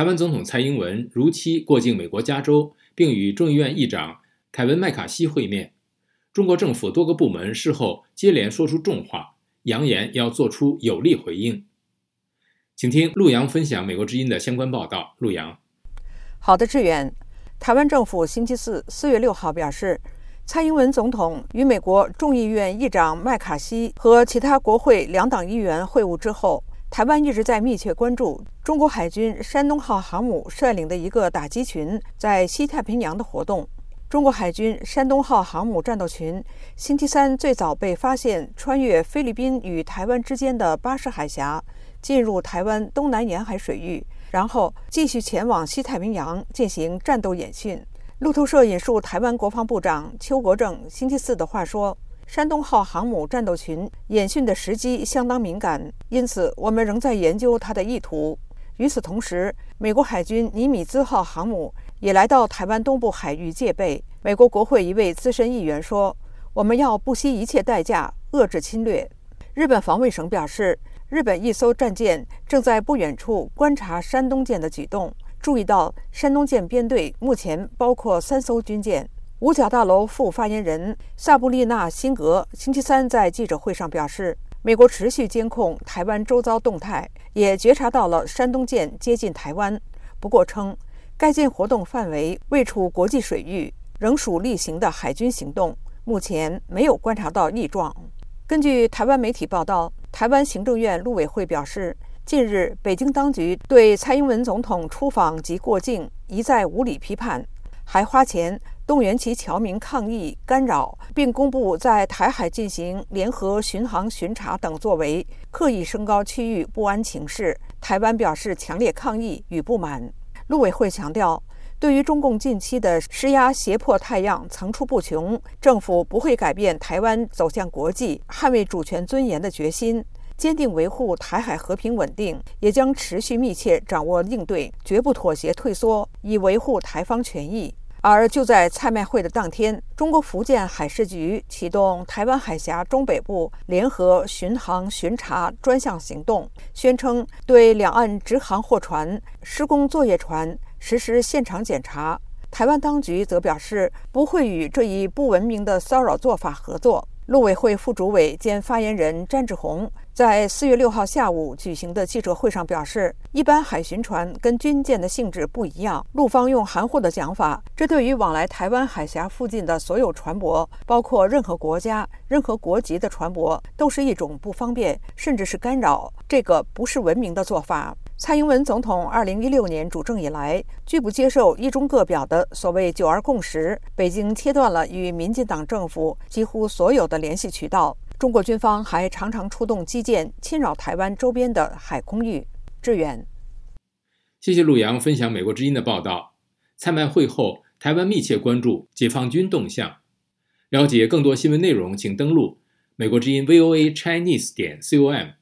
台湾总统蔡英文如期过境美国加州，并与众议院议长凯文·麦卡锡会面。中国政府多个部门事后接连说出重话，扬言要做出有力回应。请听陆洋分享美国之音的相关报道。陆洋，好的，志远。台湾政府星期四四月六号表示，蔡英文总统与美国众议院议长麦卡锡和其他国会两党议员会晤之后，台湾一直在密切关注中国海军山东号航母率领的一个打击群在西太平洋的活动。中国海军山东号航母战斗群星期三最早被发现穿越菲律宾与台湾之间的巴士海峡，进入台湾东南沿海水域。然后继续前往西太平洋进行战斗演训。路透社引述台湾国防部长邱国正星期四的话说：“山东号航母战斗群演训的时机相当敏感，因此我们仍在研究它的意图。”与此同时，美国海军尼米兹号航母也来到台湾东部海域戒备。美国国会一位资深议员说：“我们要不惜一切代价遏制侵略。”日本防卫省表示。日本一艘战舰正在不远处观察山东舰的举动，注意到山东舰编队目前包括三艘军舰。五角大楼副发言人萨布丽娜·辛格星期三在记者会上表示，美国持续监控台湾周遭动态，也觉察到了山东舰接近台湾。不过称，该舰活动范围未处国际水域，仍属例行的海军行动，目前没有观察到异状。根据台湾媒体报道。台湾行政院陆委会表示，近日北京当局对蔡英文总统出访及过境一再无理批判，还花钱动员其侨民抗议干扰，并公布在台海进行联合巡航巡查等作为，刻意升高区域不安情势。台湾表示强烈抗议与不满。陆委会强调。对于中共近期的施压胁迫，太阳层出不穷，政府不会改变台湾走向国际、捍卫主权尊严的决心，坚定维护台海和平稳定，也将持续密切掌握应对，绝不妥协退缩，以维护台方权益。而就在蔡麦会的当天，中国福建海事局启动台湾海峡中北部联合巡航巡查专项行动，宣称对两岸直航货船、施工作业船。实施现场检查，台湾当局则表示不会与这一不文明的骚扰做法合作。陆委会副主委兼发言人詹志宏在四月六号下午举行的记者会上表示，一般海巡船跟军舰的性质不一样，陆方用含糊的讲法，这对于往来台湾海峡附近的所有船舶，包括任何国家、任何国籍的船舶，都是一种不方便，甚至是干扰。这个不是文明的做法。蔡英文总统二零一六年主政以来，拒不接受一中各表的所谓“九二共识”，北京切断了与民进党政府几乎所有的联系渠道。中国军方还常常出动基建侵扰台湾周边的海空域。支援，谢谢陆洋分享美国之音的报道。参拜会后，台湾密切关注解放军动向。了解更多新闻内容，请登录美国之音 VOA Chinese 点 com。